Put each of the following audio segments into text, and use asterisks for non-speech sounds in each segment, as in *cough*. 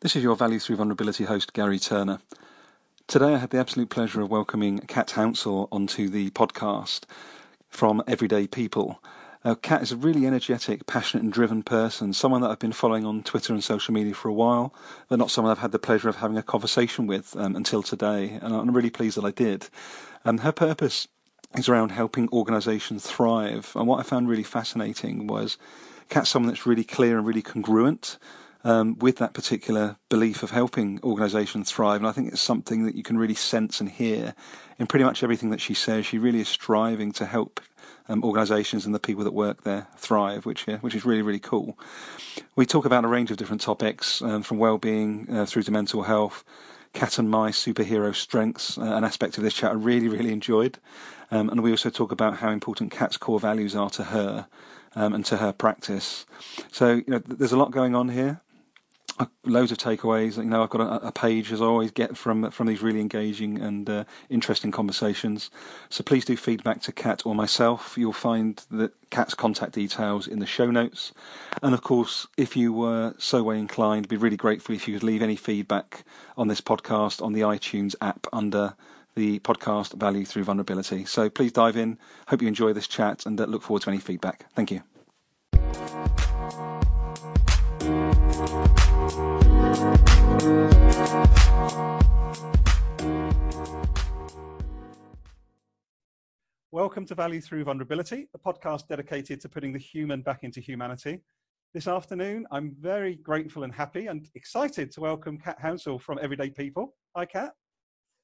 This is your Value Through Vulnerability host, Garry Turner. Today I had the absolute pleasure of welcoming Kat Hounsell onto the podcast from Everyday People. Uh, Kat is a really energetic, passionate, and driven person, someone that I've been following on Twitter and social media for a while, but not someone I've had the pleasure of having a conversation with um, until today, and I'm really pleased that I did. Um, her purpose is around helping organisations thrive, and what I found really fascinating was Kat's someone that's really clear and really congruent um, with that particular belief of helping organisations thrive. And I think it's something that you can really sense and hear in pretty much everything that she says. She really is striving to help um, organisations and the people that work there thrive, which yeah, which is really really cool. We talk about a range of different topics, um, from well-being uh, through to mental health. Kat and my superhero strengths, uh, an aspect of this chat I really really enjoyed, um, and we also talk about how important Kat's core values are to her. Um, and to her practice. So, you know, there's a lot going on here loads of takeaways. You know, I've got a, a, page as I always get from from these really engaging and uh, interesting conversations. So please do feedback to Kat or myself. You'll find the Kat's contact details in the show notes. And of course, if you were so way inclined, I'd be really grateful if you could leave any feedback on this podcast on the iTunes app under the podcast Value Through Vulnerability. So please dive in. Hope you enjoy this chat and uh, look forward to any feedback. Thank you. Welcome to Value Through Vulnerability, a podcast dedicated to putting the human back into humanity. This afternoon, I'm very grateful and happy and excited to welcome Kat Hounsell from Everyday People. Hi, Kat.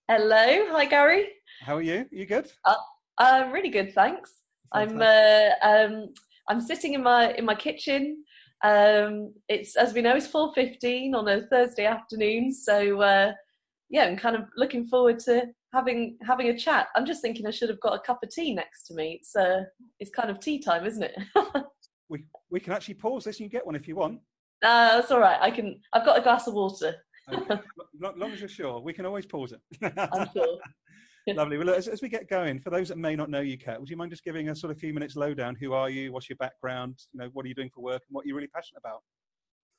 Hello. Hi, Garry. How are you? You good? Uh, uh, really good, thanks. Fantastic. I'm uh, um, I'm sitting in my in my kitchen. Um, it's as we know, it's 4:15 on a Thursday afternoon, so uh, yeah, I'm kind of looking forward to having having a chat. I'm just thinking I should have got a cup of tea next to me. It's uh, it's kind of tea time, isn't it? *laughs* we we can actually pause this and you get one if you want. Uh, that's all right. I can. I've got a glass of water. okay. *laughs* Long, long as you're sure, we can always pause it. I'm sure. *laughs* *laughs* Lovely. Well, as, as, we get going, for those that may not know you, Kat, would you mind just giving a sort of a few minutes lowdown? Who are you? What's your background? You know, what are you doing for work, and what are you're really passionate about?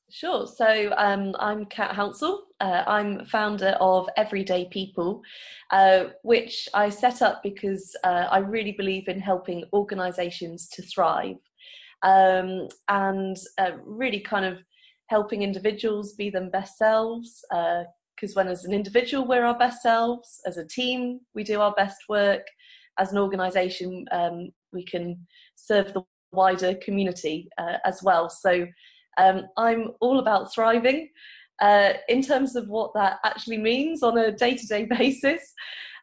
Sure. So um, I'm Kat Hounsell. Uh, I'm founder of Everyday People, uh, which I set up because uh, I really believe in helping organisations to thrive um, and uh, really kind of helping individuals be them best selves. Because when, as an individual, we're our best selves, as a team, we do our best work, as an organisation, um, we can serve the wider community uh, as well. So um, I'm all about thriving. Uh, in terms of what that actually means on a day-to-day *laughs* basis,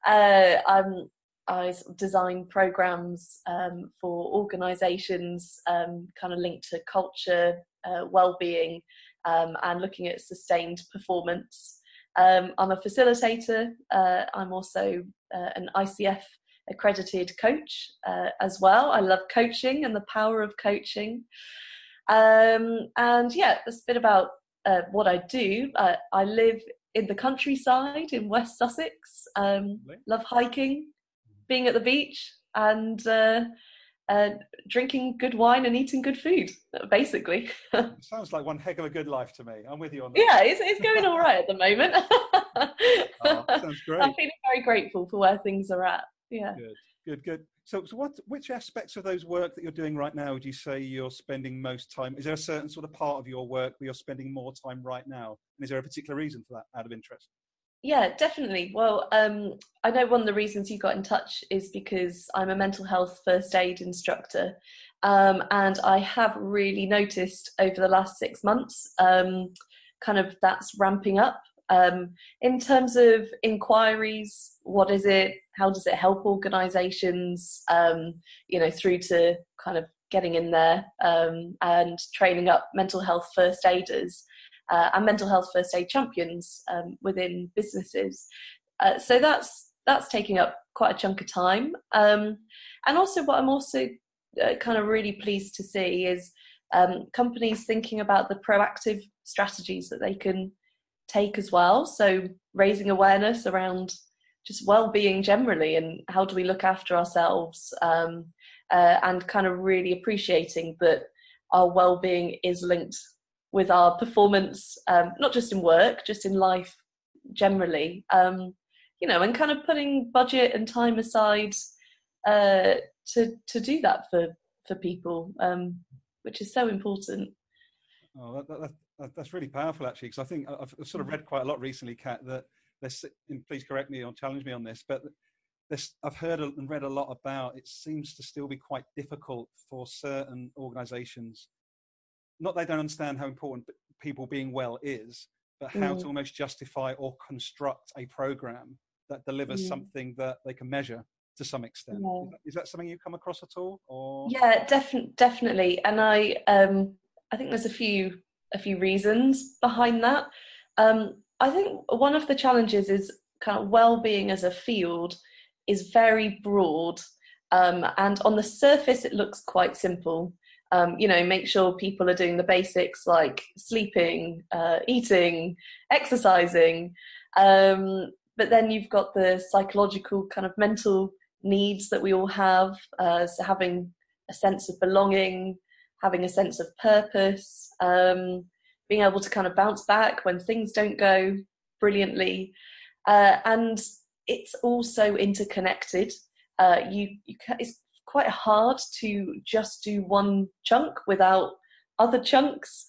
uh, I design programs um, for organisations, um, kind of linked to culture, uh, well-being, um, and looking at sustained performance. Um, I'm a facilitator. Uh, I'm also uh, an ICF accredited coach uh, as well. I love coaching and the power of coaching. Um, and yeah, that's a bit about uh, what I do. Uh, I live in the countryside in West Sussex. Um, love hiking, being at the beach, and uh, drinking good wine and eating good food. Basically, *laughs* sounds like one heck of a good life to me. I'm with you on that. Yeah, it's, it's going all right at the moment. *laughs* oh, sounds great. I'm feeling very grateful for where things are at. Yeah. Good, good, good. So, so what, which aspects of those work that you're doing right now would you say you're spending most time? Is there a certain sort of part of your work where you're spending more time right now? And is there a particular reason for that out of interest? Yeah, definitely. Well, um, I know one of the reasons you got in touch is because I'm a mental health first aid instructor. Um, and I have really noticed over the last six months, um, kind of that's ramping up. Um, in terms of inquiries, what is it? How does it help organisations? Um, you know, through to kind of getting in there um, and training up mental health first aiders uh, and mental health first aid champions um, within businesses. Uh, so that's that's taking up quite a chunk of time. Um, and also, what I'm also uh, kind of really pleased to see is um, companies thinking about the proactive strategies that they can take as well. So raising awareness around just well-being generally and how do we look after ourselves um, uh, and kind of really appreciating that our well-being is linked with our performance um, not just in work just in life generally um, you know and kind of putting budget and time aside uh, to to do that for for people um, which is so important oh that, that, that, that's really powerful actually because i think i've sort of read quite a lot recently kat that please correct me or challenge me on this but this I've heard and read a lot about. It seems to still be quite difficult for certain organisations. Not they don't understand how important people being well is, but how mm. to almost justify or construct a program that delivers mm. something that they can measure to some extent. Yeah. Is, that, is, that something you come across at all? Or yeah, definitely, definitely. And I, um, I think there's a few a few reasons behind that. Um, I think one of the challenges is kind of well-being as a field is very broad. Um, and on the surface, it looks quite simple. Um, you know, make sure people are doing the basics like sleeping, uh, eating, exercising. Um, but then you've got the psychological kind of mental needs that we all have. Uh, so having a sense of belonging, having a sense of purpose, um, being able to kind of bounce back when things don't go brilliantly. Uh, and it's also interconnected. Uh, you, you it's quite hard to just do one chunk without other chunks,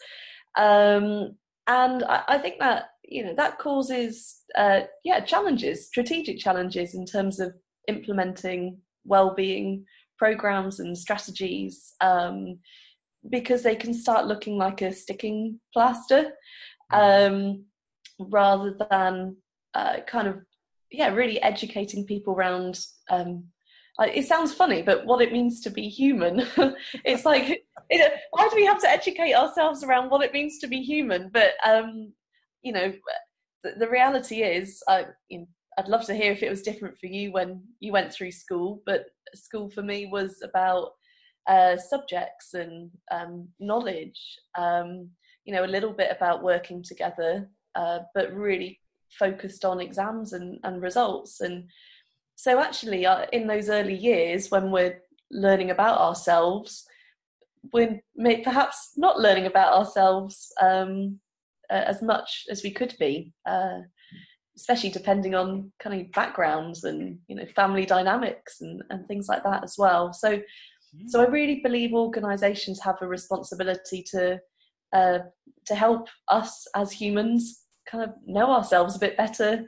um, and I, I, think that you know that causes uh, yeah challenges, strategic challenges in terms of implementing well-being programs and strategies um, because they can start looking like a sticking plaster um, rather than uh, kind of yeah, really educating people around. Um, it sounds funny, but what it means to be human. *laughs* it's like, *laughs* it, why do we have to educate ourselves around what it means to be human? But um, you know, the, the reality is, I, you know, I'd love to hear if it was different for you when you went through school. But school for me was about uh, subjects and um, knowledge. Um, you know, a little bit about working together, uh, but really focused on exams and, and results. And so, actually, uh, in those early years when we're learning about ourselves, we're perhaps not learning about ourselves um, uh, as much as we could be, uh, especially depending on kind of backgrounds and you know family dynamics and, and things like that as well. So, so I mm. really believe organisations have a responsibility to uh, to help us as humans kind of know ourselves a bit better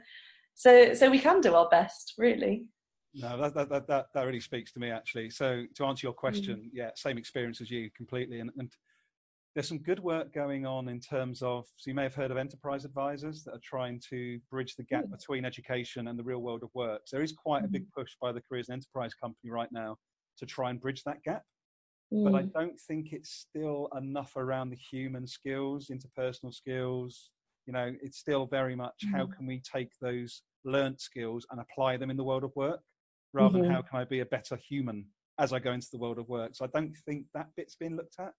so so we can do our best really no that that that, that really speaks to me actually so to answer your question mm. yeah same experience as you completely and, and there's some good work going on in terms of so you may have heard of enterprise advisors that are trying to bridge the gap mm. between education and the real world of work so there is quite a big mm-hmm. push by the careers and enterprise company right now to try and bridge that gap but i mm. don't think it's still enough around the human skills interpersonal skills you know it's still very much mm-hmm. how can we take those learnt skills and apply them in the world of work rather mm-hmm. than how can i be a better human as i go into the world of work so i don't think that bit's been looked at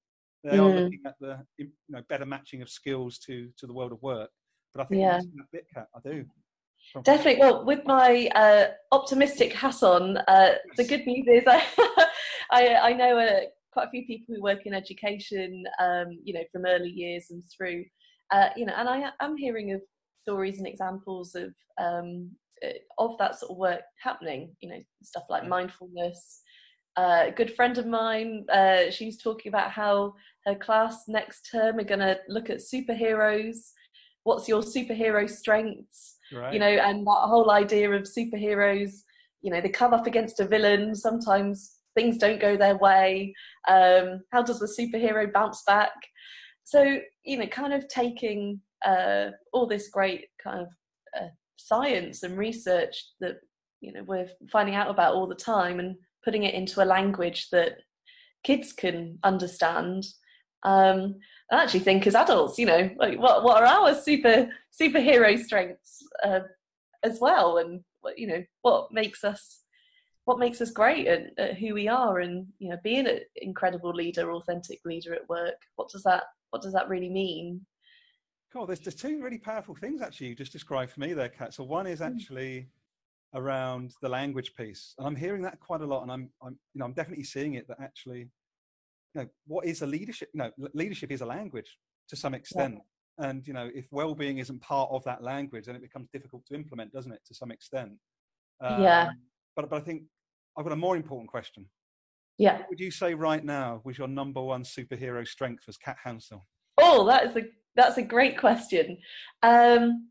they are looking at the you know better matching of skills to to the world of work but i think yeah. that bit kat i do Definitely. Well, with my uh, optimistic hat on, uh, the good news is *laughs* I, I, I know uh, quite a few people who work in education, um, you know, from early years and through, uh, you know, and I am hearing of stories and examples of um, uh, of that sort of work happening. You know, stuff like mindfulness. Uh, a good friend of mine, uh, she's talking about how her class next term are going to look at superheroes. What's your superhero strengths? Right. You know, and that whole idea of superheroes. You know, they come up against a villain. Sometimes things don't go their way. Um, how does the superhero bounce back? So you know kind of taking uh, all this great kind of uh, science and research that you know we're finding out about all the time and putting it into a language that kids can understand um, I actually think as adults, you know, like what what are our super superhero strengths uh, as well, and you know what makes us what makes us great at, at, who we are, and you know, being an incredible leader, authentic leader at work. What does that what does that really mean? Cool. There's, there's two really powerful things actually you just described for me there, Kat. So one is hmm. actually around the language piece, and I'm hearing that quite a lot, and I'm, I'm, you know, I'm definitely seeing it that actually, you know, what is a leadership? You know, leadership is a language to some extent, yeah. and you know, if well-being isn't part of that language, then it becomes difficult to implement, doesn't it, to some extent? Um, yeah. But but I think I've got a more important question. Yeah. What would you say right now was your number one superhero strength as Kat Hounsell? Oh, that is a that's a great question. Um,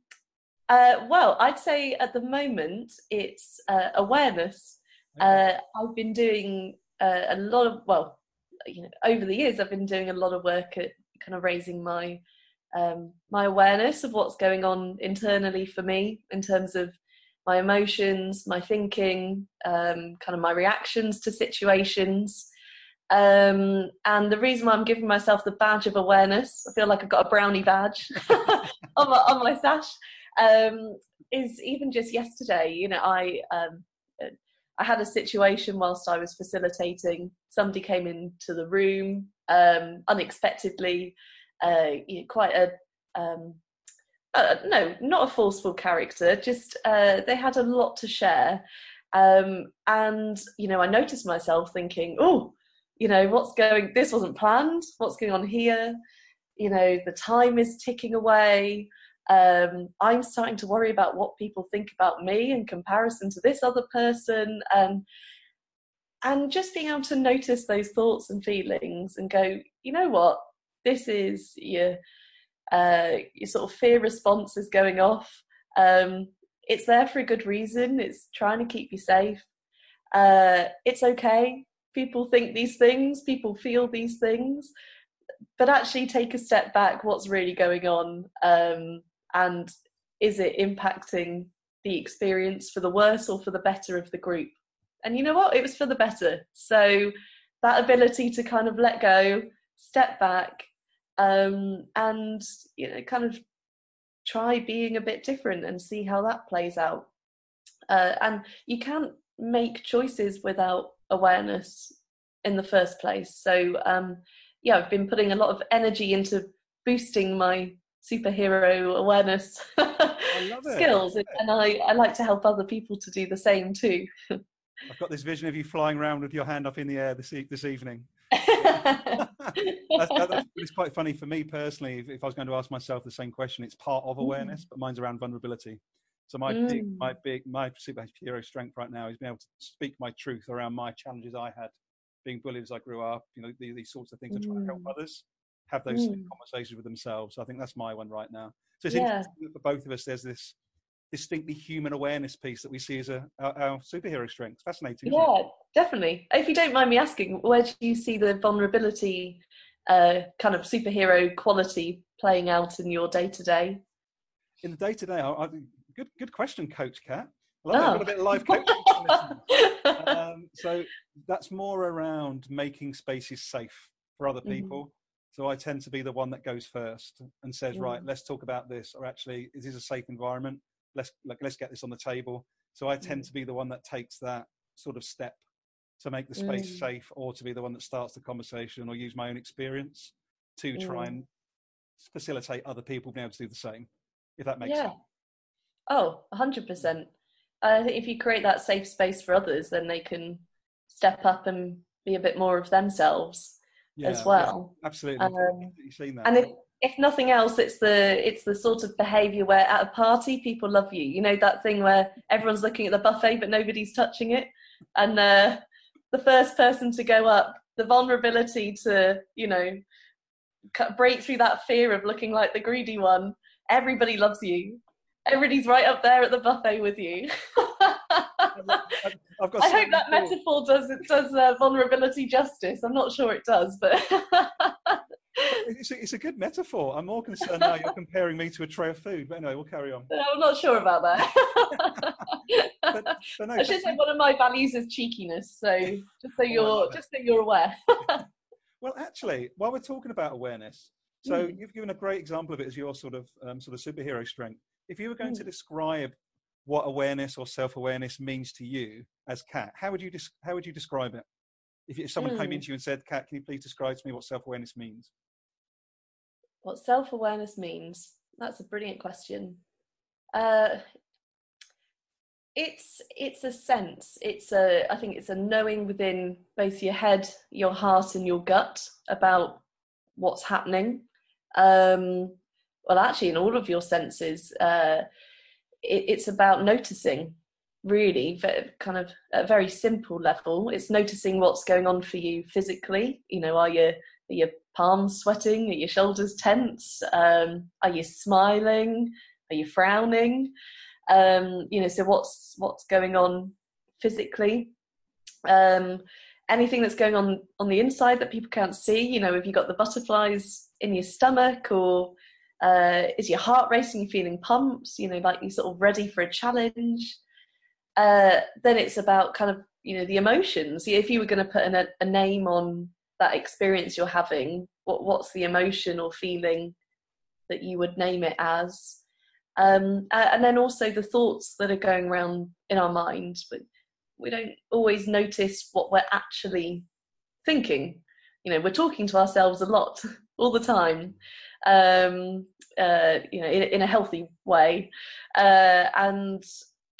uh, well, I'd say at the moment it's uh, awareness. Uh, I've been doing uh, a lot of well, you know, over the years I've been doing a lot of work at kind of raising my um, my awareness of what's going on internally for me in terms of my emotions, my thinking, um, kind of my reactions to situations. Um, and the reason why I'm giving myself the badge of awareness, I feel like I've got a brownie badge *laughs* on, my, on my sash, um, is even just yesterday, you know, I, um, I had a situation whilst I was facilitating. Somebody came into the room um, unexpectedly, uh, you know, quite a um, uh, no, not a forceful character. Just uh, they had a lot to share, um, and you know, I noticed myself thinking, "Oh, you know, what's going? This wasn't planned. What's going on here? You know, the time is ticking away. Um, I'm starting to worry about what people think about me in comparison to this other person, and and just being able to notice those thoughts and feelings and go, you know what, this is your uh, your sort of fear response is going off. Um, it's there for a good reason. It's trying to keep you safe. Uh, it's okay. People think these things, people feel these things, but actually take a step back. What's really going on? Um, and is it impacting the experience for the worse or for the better of the group? And you know what? It was for the better. So that ability to kind of let go, step back, um, and you know kind of try being a bit different and see how that plays out. Uh, and you can't make choices without awareness in the first place. So um, yeah i've been putting a lot of energy into boosting my superhero awareness skills and I, I like to help other people to do the same too. I've got this vision of you flying around with your hand up in the air this, e- this evening *laughs* that's, that's, it's quite funny for me personally. If, if, I was going to ask myself the same question, it's part of awareness, mm. but mine's around vulnerability. So my mm. big, my big, my superhero strength right now is being able to speak my truth around my challenges I had, being bullied as I grew up. You know, these, these sorts of things. Mm. I try to help mm. others have those mm. conversations with themselves. So I think that's my one right now. So it's yeah. interesting that for both of us, there's this distinctly human awareness piece that we see as a our, our superhero strength. Fascinating. Yeah, definitely. If you don't mind me asking, where do you see the vulnerability uh, kind of superhero quality playing out in your day to day? In the day to day, good good question, Coach Kat. I love oh. a bit of live coaching. um, so that's more around making spaces safe for other mm-hmm. people. Mm-hmm. So I tend to be the one that goes first and says, mm-hmm. right, let's talk about this, or actually, is this a safe environment? Let's like let's get this on the table so i tend mm. to be the one that takes that sort of step to make the space mm. safe or to be the one that starts the conversation or use my own experience to try mm. and facilitate other people being able to do the same if that makes yeah. sense oh 100% i think if you create that safe space for others then they can step up and be a bit more of themselves yeah, as well yeah, absolutely um, and if, if nothing else it's the it's the sort of behavior where at a party people love you. You know that thing where everyone's looking at the buffet but nobody's touching it. And uh, the first person to go up the vulnerability to you know break through that fear of looking like the greedy one everybody loves you. Everybody's right up there at the buffet with you. *laughs* I hope that metaphor does it does uh, vulnerability justice. I'm not sure it does but *laughs* it's, a, it's a good metaphor. I'm more concerned now you're comparing me to a tray of food. But anyway, we'll carry on. I'm not sure about that. *laughs* but, but no, I should say one of my values is cheekiness. So just so oh, you're just so you're aware. *laughs* well, actually, while we're talking about awareness, so mm. you've given a great example of it as your sort of um, sort of superhero strength. If you were going mm. to describe what awareness or self-awareness means to you as kat, how would you des- how would you describe it? If, if someone mm. came into you and said, "Kat, can you please describe to me what self-awareness means?" What self awareness means? That's a brilliant question. Uh, it's it's a sense it's a i think it's a knowing within both your head your heart and your gut about what's happening um well actually in all of your senses uh it, it's about noticing really kind of a very simple level. It's noticing what's going on for you physically. You know are your are your palms sweating? Are your shoulders tense? Um are you smiling? Are you frowning? Um, you know so what's what's going on physically? Um, anything that's going on on the inside that people can't see you know have you got the butterflies in your stomach or uh, is your heart racing you feeling pumps you know like you're sort of ready for a challenge uh, then it's about kind of you know the emotions. If you were going to put an, a name on that experience you're having what what's the emotion or feeling that you would name it as? Um, and then also the thoughts that are going around in our mind but we don't always notice what we're actually thinking. You know we're talking to ourselves a lot *laughs* all the time um, uh, you know in, in, a healthy way. Uh, and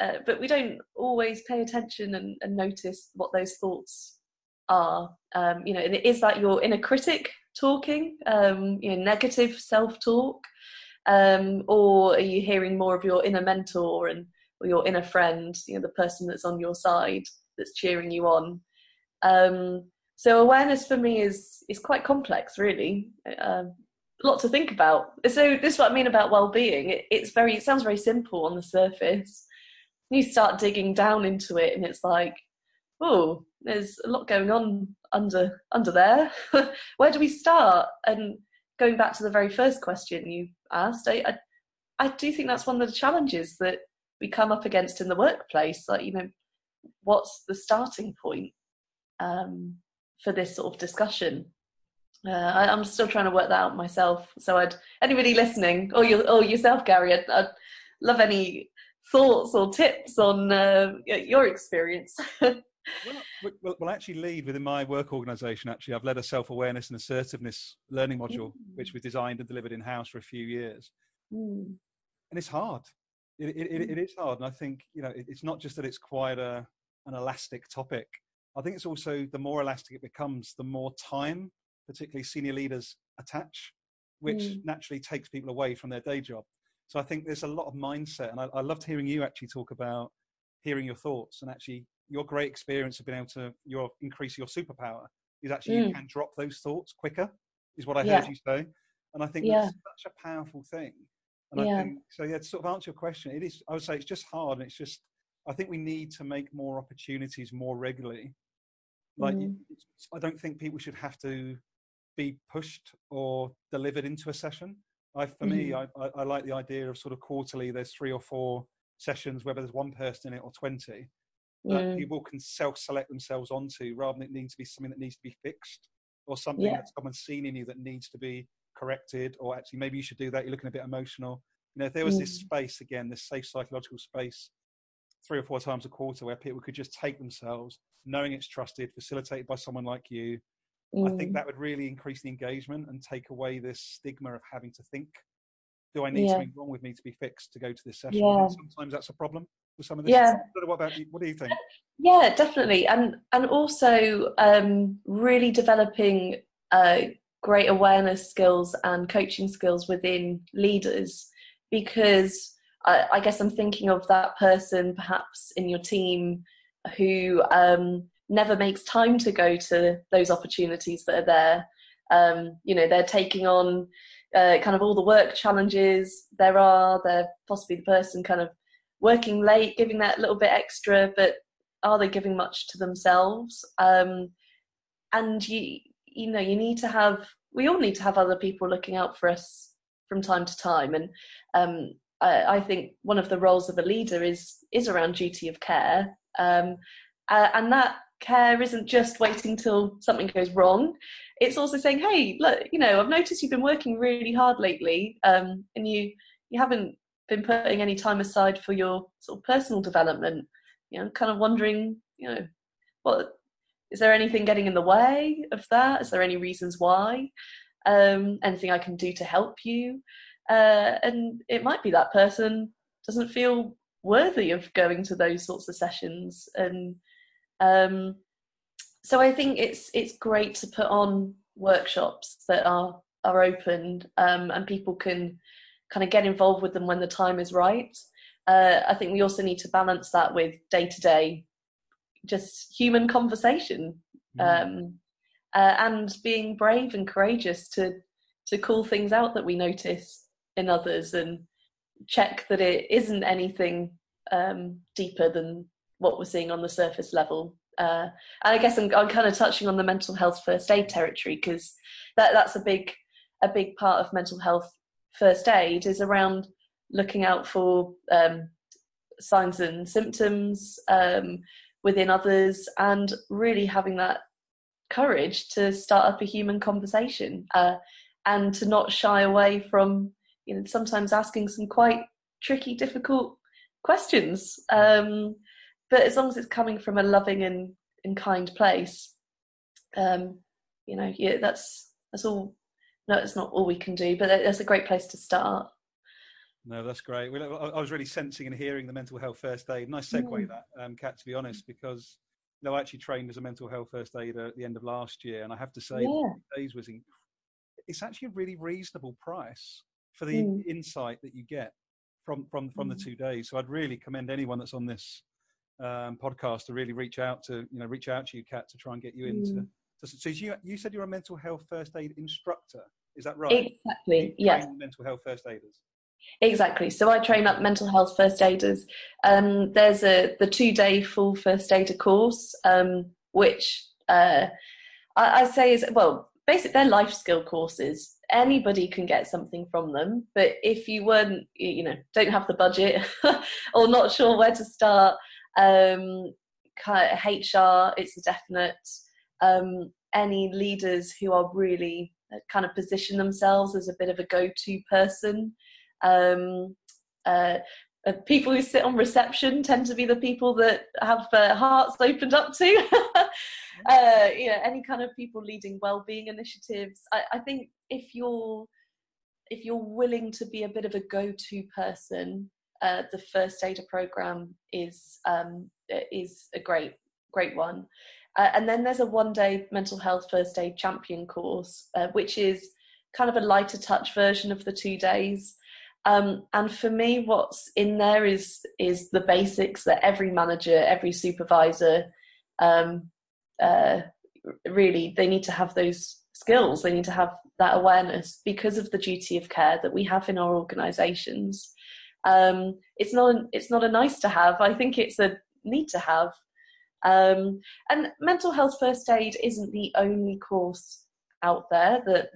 uh, but we don't always pay attention and, and notice what those thoughts are. Um, you know is that your inner critic talking um, you know negative self-talk um, or are you hearing more of your inner mentor and or your inner friend you know the person that's on your side that's cheering you on? Um, so awareness for me is is quite complex really. A lot to think about. So this is what i mean about well-being. It, it's very it sounds very simple on the surface you start digging down into it and it's like oh there's a lot going on under under there *laughs* where do we start and going back to the very first question you asked, I, I, I do think that's one of the challenges that we come up against in the workplace. Like, you know, what's the starting point um, for this sort of discussion? Uh, I, am still trying to work that out myself. So, I'd anybody listening, or you, or yourself, Garry, I'd, I'd love any thoughts or tips on uh, your experience. *laughs* well, well, well, actually, lead within my work organisation. Actually, I've led a self-awareness and assertiveness learning module, mm. which we designed and delivered in house for a few years, mm. and it's hard. It, it, it, it is hard, and I think you know it, it's not just that it's quite a an elastic topic. I think it's also the more elastic it becomes, the more time, particularly senior leaders, attach, which mm. naturally takes people away from their day job. So I think there's a lot of mindset, and I, I loved hearing you actually talk about hearing your thoughts and actually your great experience of being able to your increase your superpower is actually mm. you can drop those thoughts quicker is what I heard you say. And I think yeah. that's such a powerful thing. And yeah. I think so yeah, to sort of answer your question, it is I would say it's just hard and it's just I think we need to make more opportunities more regularly. Like mm. I don't think people should have to be pushed or delivered into a session. I, for mm. me, mm-hmm. I, I, like the idea of sort of quarterly. There's three or four sessions, whether there's one person in it or twenty, that people can self-select themselves onto rather than it needing to be something that needs to be fixed or something yeah. that someone's seen in you that needs to be corrected or actually maybe you should do that you're looking a bit emotional you know if there was mm. this space again this safe psychological space three or four times a quarter where people could just take themselves knowing it's trusted facilitated by someone like you mm. i think that would really increase the engagement and take away this stigma of having to think do i need yeah. something wrong with me to be fixed to go to this session yeah. sometimes that's a problem with some of this? Yeah. What about you? What do you think? Yeah, definitely, and and also um, really developing uh, great awareness skills and coaching skills within leaders, because I, I, guess I'm thinking of that person perhaps in your team who um, never makes time to go to those opportunities that are there. Um, you know, they're taking on uh, kind of all the work challenges there are. They're possibly the person kind of working late, giving that little bit extra, but are they giving much to themselves? Um, and you, you know, you need to have. We all need to have other people looking out for us from time to time, and um, I, I, think one of the roles of a leader is is around duty of care, uh, and that care isn't just waiting till something goes wrong. It's also saying, "Hey, look, you know, I've noticed you've been working really hard lately, um, and you you haven't been putting any time aside for your sort of personal development. You know kind of wondering you know what is there anything getting in the way of that? Is there any reasons why? Um, anything i can do to help you? Uh, and it might be that person doesn't feel worthy of going to those sorts of sessions and um, so I think it's it's great to put on workshops that are are open um, and people can kind of get involved with them when the time is right. Uh, I think we also need to balance that with day to day, just human conversation, mm. um, uh, and being brave and courageous to to call things out that we notice in others and check that it isn't anything um, deeper than what we're seeing on the surface level. Uh, and I guess I'm, I'm, kind of touching on the mental health first aid territory because that, that's a big a big part of mental health first aid is around looking out for um, signs and symptoms um, within others and really having that courage to start up a human conversation uh, and to not shy away from you know sometimes asking some quite tricky difficult questions um, but as long as it's coming from a loving and, and kind place um, you know yeah that's that's all no it's not all we can do but that's a great place to start no, that's great. Well, I was really sensing and hearing the mental health first aid. Nice segue mm. that, um, Kat, to be honest, because you know, I actually trained as a mental health first aider at the end of last year, and I have to say, yeah. days was in, it's actually a really reasonable price for the mm. insight that you get from from from mm. the two days. So I'd really commend anyone that's on this um, podcast to really reach out to you know reach out to you, Kat, to try and get you into. Mm. To, so you you said you're a mental health first aid instructor. Is that right? Exactly. Yeah. Mental health first aiders. Exactly. So I train up mental health first aiders. Um, there's a the two day full first aider course, um, which uh, I, I, say is well, basically they're life skill courses. Anybody can get something from them, but if you weren't, you know, don't have the budget *laughs* or not sure where to start, um, HR, it's a definite. Um, any leaders who are really uh, kind of position themselves as a bit of a go-to person um, uh, uh, people who sit on reception tend to be the people that have uh, hearts opened up to. *laughs* uh, you know, any kind of people leading well-being initiatives. I, I, think if you're if you're willing to be a bit of a go-to person, uh, the first aider program is um, is a great great one. Uh, and then there's a one-day mental health first aid champion course, uh, which is kind of a lighter touch version of the two days. Um, and for me, what's in there is is the basics that every manager, every supervisor, um, uh, really they need to have those skills. They need to have that awareness because of the duty of care that we have in our organisations. Um, it's not it's not a nice to have. I think it's a need to have. Um, and mental health first aid isn't the only course out there that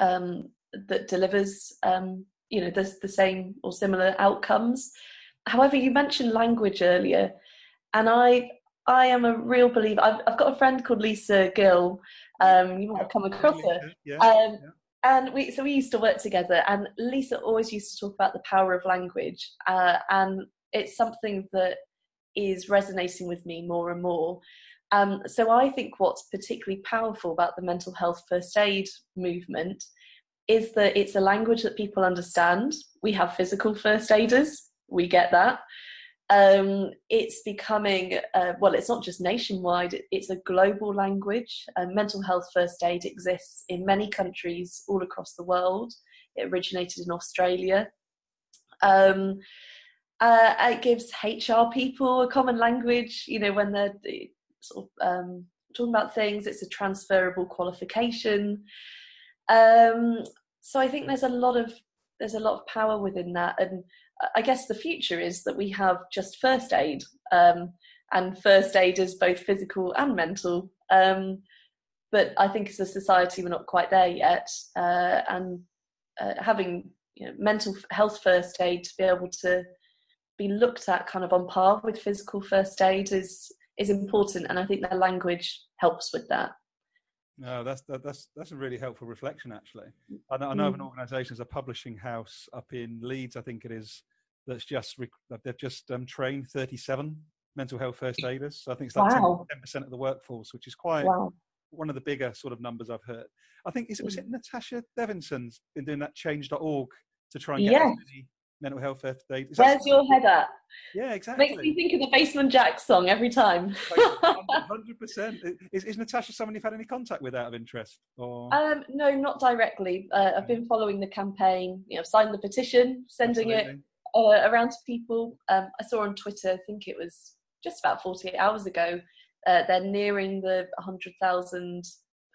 um, that delivers um, you know there's the same or similar outcomes however you mentioned language earlier and i i am a real believer i've, I've got a friend called lisa gill um, you might have come across her yeah, um, yeah. And we so we used to work together and lisa always used to talk about the power of language uh, and it's something that is resonating with me more and more um, so i think what's particularly powerful about the mental health first aid movement is that it's a language that people understand. We have physical first aiders, we get that. Um, it's becoming, uh, well, it's not just nationwide, it's a global language. Uh, mental health first aid exists in many countries all across the world. It originated in Australia. Um, uh, it gives HR people a common language, you know, when they're sort of um, talking about things, it's a transferable qualification. Um, so I think there's a lot of there's a lot of power within that, and I guess the future is that we have just first aid, um, and first aid is both physical and mental. Um, but I think as a society we're not quite there yet, uh, and uh, having you know, mental health first aid to be able to be looked at kind of on par with physical first aid is is important, and I think the language helps with that. No, that's that, that's that's a really helpful reflection. Actually, I know, I know mm. of an organisation as a publishing house up in Leeds, I think it is, that's just they've just um, trained 37 mental health first aiders. So I think it's like wow. 10 percent of the workforce, which is quite wow. one of the bigger sort of numbers I've heard. I think is it was mm. it Natasha Devinson's been doing that Change.org to try and get yes. mental health first aiders. Where's your head at? Yeah, exactly. Makes me think of the Basement Jaxx song every time. *laughs* Hundred percent. Is, is Natasha someone you've had any contact with out of interest? Or um, no, not directly. Uh, I've been following the campaign. You know, signed the petition, sending Absolutely. it uh, around to people. Um, I saw on Twitter. I think it was just about forty-eight hours ago. Uh, they're nearing the hundred thousand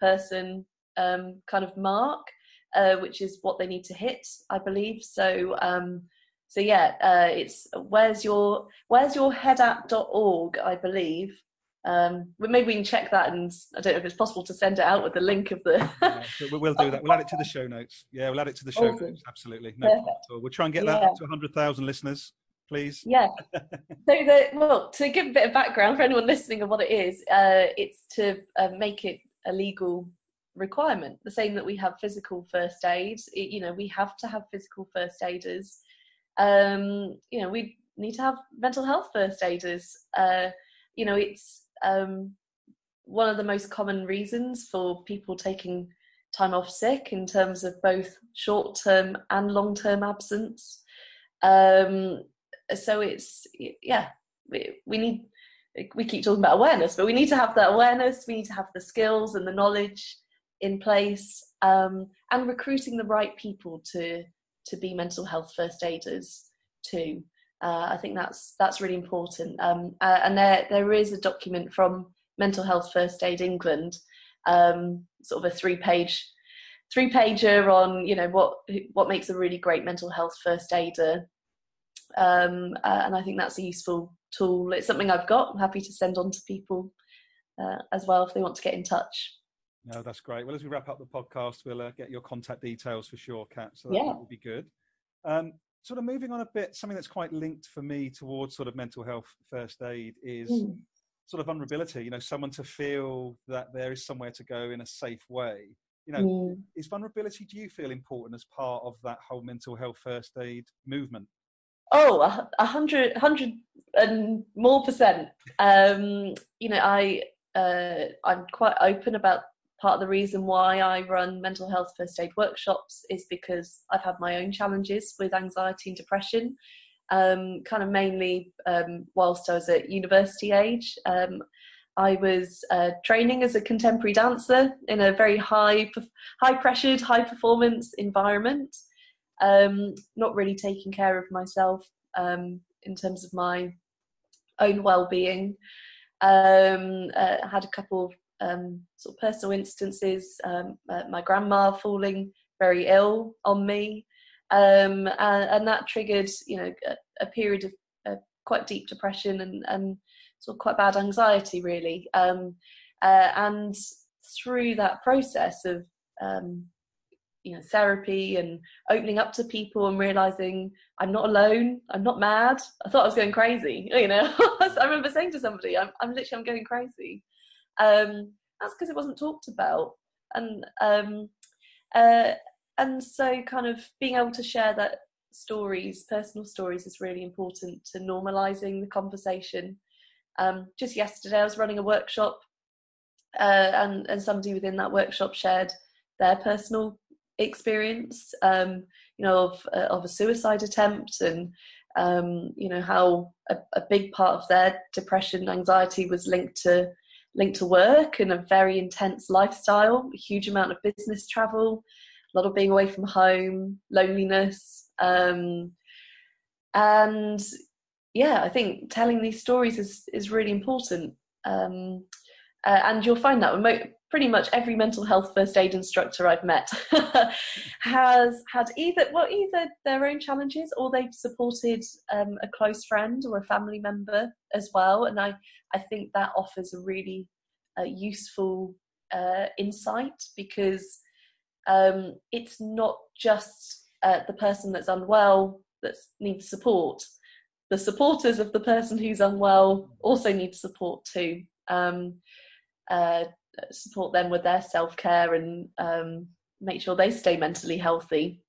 person um, kind of mark, uh, which is what they need to hit, I believe. So. Um, so yeah, uh, it's where's your where's your head at.org, I believe. Um, maybe we can check that, and I don't know if it's possible to send it out with the link of the. *laughs* yeah, we'll do that. We'll add it to the show notes. Yeah, we'll add it to the show awesome. notes. Absolutely, no We'll try and get that yeah. to hundred thousand listeners, please. Yeah. *laughs* so the well, to give a bit of background for anyone listening on what it is, uh, it's to uh, make it a legal requirement. The same that we have physical first aid. It, you know, we have to have physical first aiders um, you know, we need to have mental health first aiders. Uh, you know, it's um, one of the most common reasons for people taking time off sick in terms of both short term and long term absence. Um, so it's, yeah, we, we need, we keep talking about awareness, but we need to have that awareness, we need to have the skills and the knowledge in place, um, and recruiting the right people to to be mental health first aiders too. Uh, I think that's that's really important. Um, uh, and there there is a document from Mental Health First Aid England, um, sort of a three page three pager on you know what what makes a really great mental health first aider. Um, uh, and I think that's a useful tool. It's something I've got. I'm happy to send on to people uh, as well if they want to get in touch. No, that's great. Well, as we wrap up the podcast, we'll uh, get your contact details for sure, Kat. So that, yeah. will be good. Um, sort of moving on a bit, something that's quite linked for me towards sort of mental health first aid is mm. sort of vulnerability. You know, someone to feel that there is somewhere to go in a safe way. You know, mm. is vulnerability, do you feel important as part of that whole mental health first aid movement? Oh, a hundred, hundred and more percent. Um, you know, I uh, I'm quite open about part of the reason why I run mental health first aid workshops is because I've had my own challenges with anxiety and depression, um, kind of mainly um, whilst I was at university age. Um, I was uh, training as a contemporary dancer in a very high, high pressured, high performance environment. Um, not really taking care of myself um, in terms of my own well-being. Um, uh, had a couple of um, sort of personal instances, um, my grandma falling very ill on me, um, and, and, that triggered, you know, a, a period of uh, quite deep depression and, and sort of quite bad anxiety, really. Um, uh, and through that process of um, you know therapy and opening up to people and realizing i'm not alone i'm not mad i thought i was going crazy *laughs* you know? *laughs* I remember saying to somebody i'm, I'm literally i'm going crazy um, that's because it wasn't talked about. And um, uh, and so kind of being able to share that stories, personal stories, is really important to normalising the conversation. Um, just yesterday, I was running a workshop, uh, and and somebody within that workshop shared their personal experience, um, you know, of uh, of a suicide attempt, and um, you know how a, a, big part of their depression, anxiety was linked to linked to work and a very intense lifestyle, a huge amount of business travel, a lot of being away from home, loneliness. Um, and yeah, I think telling these stories is, is really important. Um, uh, and you'll find that pretty much every mental health first aid instructor I've met *laughs* has had either well either their own challenges or they've supported um, a close friend or a family member as well. And I I think that offers a really uh, useful uh, insight because um, it's not just uh, the person that's unwell that needs support. The supporters of the person who's unwell also need support too. Um, uh, support them with their self care and um, make sure they stay mentally healthy.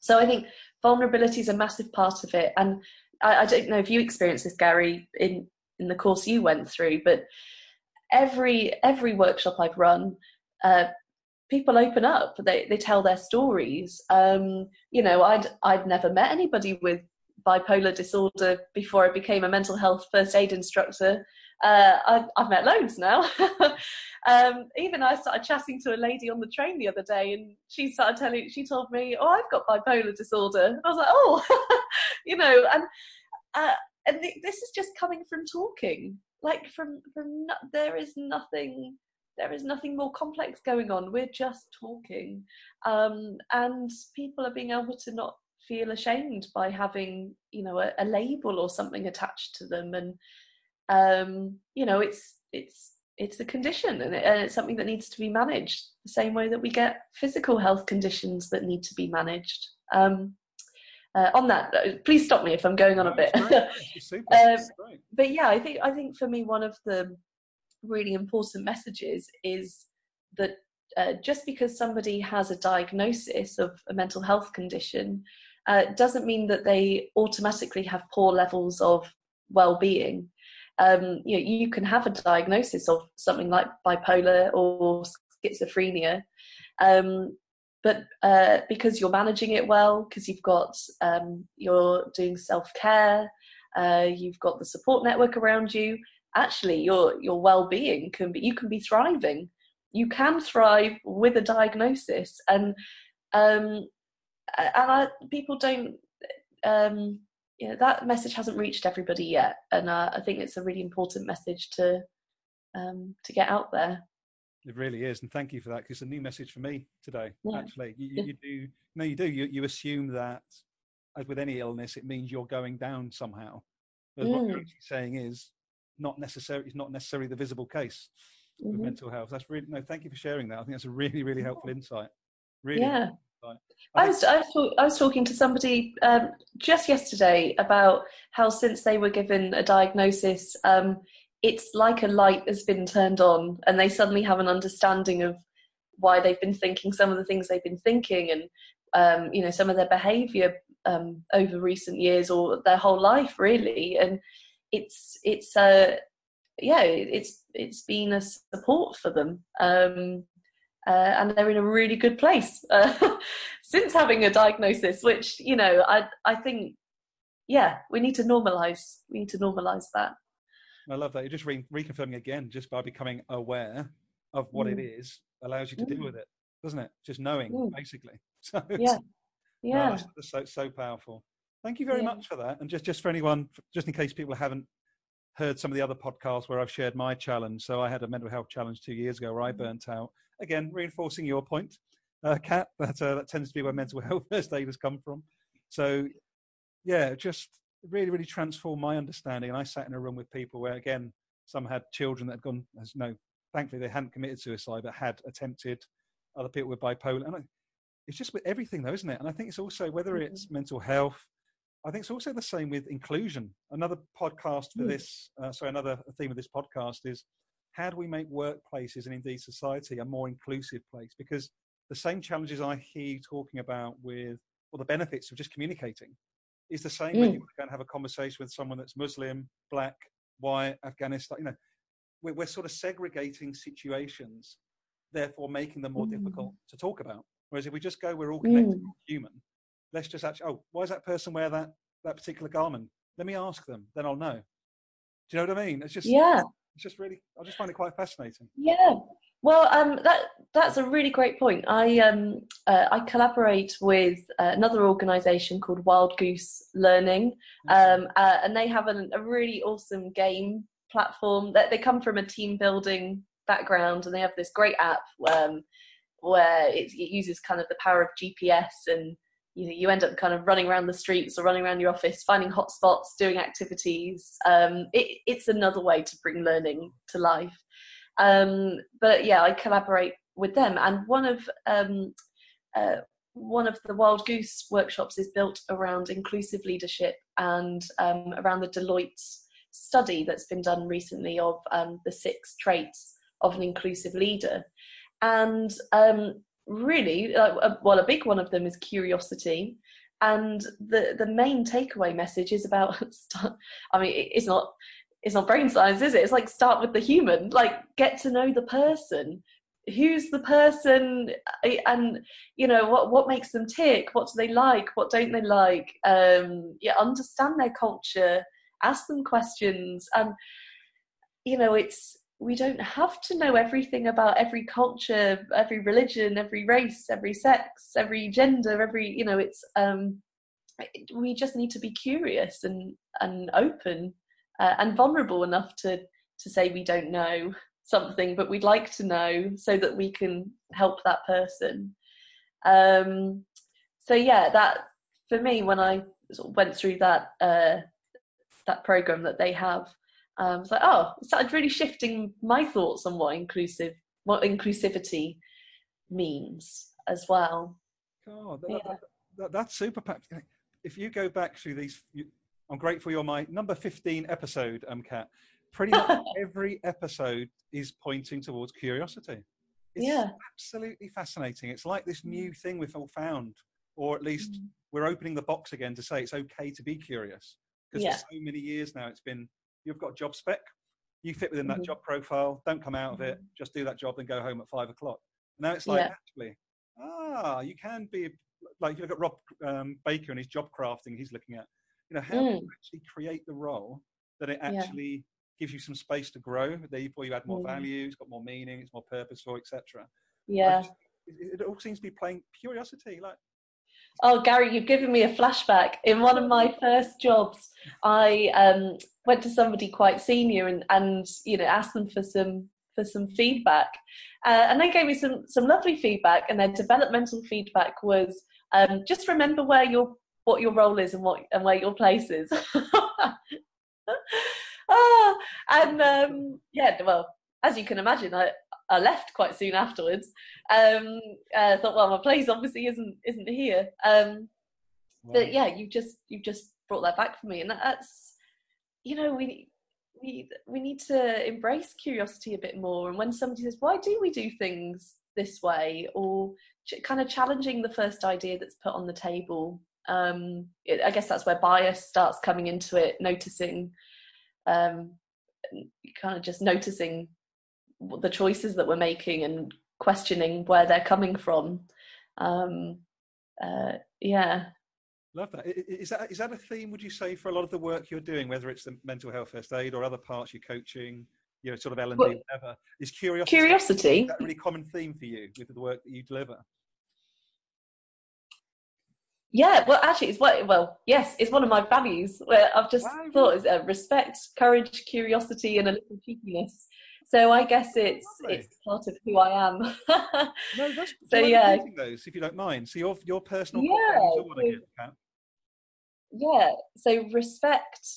So I think vulnerability is a massive part of it. And I, I don't know if you experienced this, Garry, in in the course you went through, but every every workshop I've run, uh, people open up. They they tell their stories. Um, you know, I'd I'd never met anybody with bipolar disorder before I became a mental health first aid instructor. Uh, I, have met loads now. *laughs* um, even I started chatting to a lady on the train the other day, and she started telling. She told me, "Oh, I've got bipolar disorder." And I was like, "Oh, *laughs* you know," and uh, and th- this is just coming from talking. Like from from no- there is nothing there is nothing more complex going on. We're just talking, um, and people are being able to not feel ashamed by having you know a, a label or something attached to them, and um, you know it's it's it's a condition and, it, and, it's something that needs to be managed the same way that we get physical health conditions that need to be managed. Um, uh, on that, uh, please stop me if I'm going on a bit. *laughs* um, but yeah, I think I think for me one of the really important messages is that uh, just because somebody has a diagnosis of a mental health condition uh, doesn't mean that they automatically have poor levels of well-being. Um, you know, you can have a diagnosis of something like bipolar or schizophrenia, um, but uh, because you're managing it well, because you've got um, you're doing self-care, uh, you've got the support network around you, actually your your well-being can be you can be thriving. You can thrive with a diagnosis and um and I, people don't um know that message hasn't reached everybody yet and uh, i think it's a really important message to um to get out there it really is and thank you for that because it's a new message for me today yeah. actually you, you, you, do no you do you, you assume that as with any illness it means you're going down somehow but mm. what you're saying is not necessarily it's not necessarily the visible case mm-hmm. with mental health. That's really no. Thank you for sharing that. I think that's a really really helpful insight. Really. Yeah. I, I, was, I, was, I was talking to somebody um, just yesterday about how since they were given a diagnosis, um, it's like a light has been turned on, and they suddenly have an understanding of why they've been thinking some of the things they've been thinking, and um, you know some of their behaviour um, over recent years or their whole life, really. And it's it's a yeah it's it's been a support for them um, uh, and they're in a really good place *laughs* uh, since having a diagnosis which you know i i think yeah we need to normalize we need to normalize that i love that you're just re- reconfirming again just by becoming aware of what mm. it is allows you to mm. deal with it doesn't it just knowing mm. basically *laughs* so yeah yeah no, that's, that's so, so powerful Thank you very yeah. much for that. And just, just for anyone, just in case people haven't heard some of the other podcasts where I've shared my challenge. So I had a mental health challenge two years ago where I mm-hmm. burnt out. Again, reinforcing your point, uh, Kat, *laughs* that, uh, that tends to be where mental *laughs* health first aid has come from. So yeah, just really, really transformed my understanding. And I sat in a room with people where, again, some had children that had gone, as no, thankfully they hadn't committed suicide, but had attempted. Other people with bipolar. And it's just with everything, though, isn't it? And I think it's also whether it's mm-hmm. mental health, I think it's also the same with inclusion. Another podcast for mm. this, uh, sorry, another theme of this podcast is how do we make workplaces and indeed society a more inclusive place? Because the same challenges I hear you talking about with, or the benefits of just communicating, is the same mm. when you go and have a conversation with someone that's Muslim, black, white, Afghanistan. You know, we're, we're sort of segregating situations, therefore making them more mm. difficult to talk about. Whereas if we just go, we're all connected, mm. human let's just actually, oh, why does that person wear that, that particular garment? Let me ask them, then I'll know. Do you know what I mean? It's just, yeah. It's just really, I just find it quite fascinating. Yeah. Well, um, that that's a really great point. I um, uh, I collaborate with uh, another organisation called Wild Goose Learning, um, uh, and they have a, a, really awesome game platform. That they come from a team building background, and they have this great app um, where it uses kind of the power of GPS and you know you end up kind of running around the streets or running around your office finding hotspots doing activities. Um, it, it's another way to bring learning to life. Um, but yeah i collaborate with them. And one of um, uh, one of the wild goose workshops is built around inclusive leadership and um, around the Deloitte study that's been done recently of um, the six traits of an inclusive leader. And um, really well a big one of them is curiosity. And the the main takeaway message is about *laughs* i mean it's not it's not brain science is it? It's like start with the human. Like get to know the person. Who's the person? And you know what what makes them tick? What do they like? What don't they like? Um yeah understand their culture ask them questions. And you know it's we don't have to know everything about every culture every religion every race every sex every gender every you know it's um we just need to be curious and and open uh, and vulnerable enough to to say we don't know something but we'd like to know so that we can help that person. Um so yeah that for me when i sort of went through that uh that program that they have um it's like oh it started really shifting my thoughts on what inclusive what inclusivity means as well God, that, yeah. that, that, that's super if you go back through these you, i'm grateful you're my number 15 episode um Kat pretty much *laughs* every episode is pointing towards curiosity. It's yeah. absolutely fascinating. It's like this new thing we've all found, or at least mm. we're opening the box again to say it's okay to be curious. Because yeah. for so many years now, it's been you've got a job spec, you fit within that mm-hmm. job profile, don't come out of it, mm-hmm. just do that job and go home at five o'clock. Now it's like, yeah. actually, ah, you can be like you look at Rob um, Baker and his job crafting he's looking at. You know, how mm. do you actually create the role that it actually gives you some space to grow. Therefore, you add more mm. value. It's got more meaning. It's more purposeful, etc. Yeah. Just, it, it all seems to be playing curiosity, like. Oh, Garry, you've given me a flashback. In one of my first jobs, I um, went to somebody quite senior and, and you know asked them for some for some feedback, uh, and they gave me some some lovely feedback. And their developmental feedback was um, just remember where your what your role is and what and where your place is. *laughs* ah, and um, yeah, well, as you can imagine, I, I left quite soon afterwards. Um, I thought, well, my place obviously isn't isn't here. Um, But yeah, you just you just brought that back for me, and that's you know we we we need to embrace curiosity a bit more. And when somebody says, "Why do we do things this way?" or ch- kind of challenging the first idea that's put on the table, um, it, I guess that's where bias starts coming into it. Noticing um, kind of just noticing the choices that we're making and questioning where they're coming from. Um, uh, yeah. Love that. Is that is that a theme? Would you say for a lot of the work you're doing, whether it's the mental health first aid or other parts you're coaching, you know, sort of L and D, whatever, is curiosity? Curiosity. Is that a really common theme for you with the work that you deliver? Yeah, well, actually, it's what. Well, yes, it's one of my values. Where I've just wow. thought is uh, respect, courage, curiosity, and a little cheekiness. So I guess it's Lovely. it's part of who I am. *laughs* no, that's so yeah. Those, if you don't mind. So your your personal yeah. So, yeah. So respect,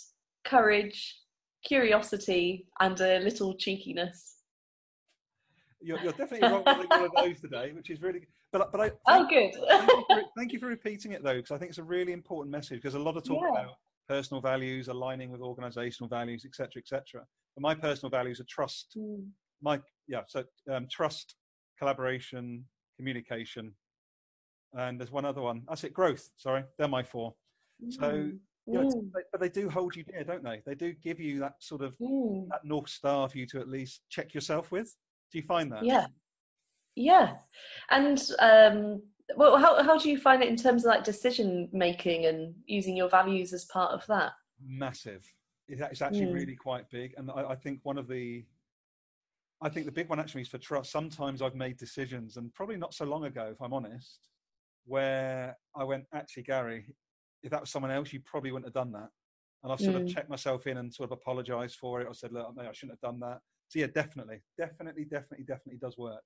courage, curiosity, and a little cheekiness. You're, you're definitely wrong with one of those today, which is really. But but I. Oh, good. thank, you for, *laughs* thank, you for, repeating it though, because I think it's a really important message. Because a lot of talk yeah. about personal values aligning with organisational values, etc., etc. But my personal values are trust. Mm. My yeah, so um, trust, collaboration, communication, and there's one other one. That's it. Growth. Sorry, they're my four. Mm. So. You know, mm. but they do hold you dear, don't they? They do give you that sort of mm. that north star for you to at least check yourself with. Do you find that? Yeah, yeah. And um, well, how how do you find it in terms of like decision making and using your values as part of that? Massive. It's actually mm. really quite big, and I, I think one of the I think the big one actually is for trust. Sometimes I've made decisions, and probably not so long ago, if I'm honest, where I went, actually, Garry, if that was someone else, you probably wouldn't have done that. And I've sort mm. of checked myself in and sort of apologized for it. I said, look, I shouldn't have done that. So yeah, definitely, definitely, definitely, definitely does work.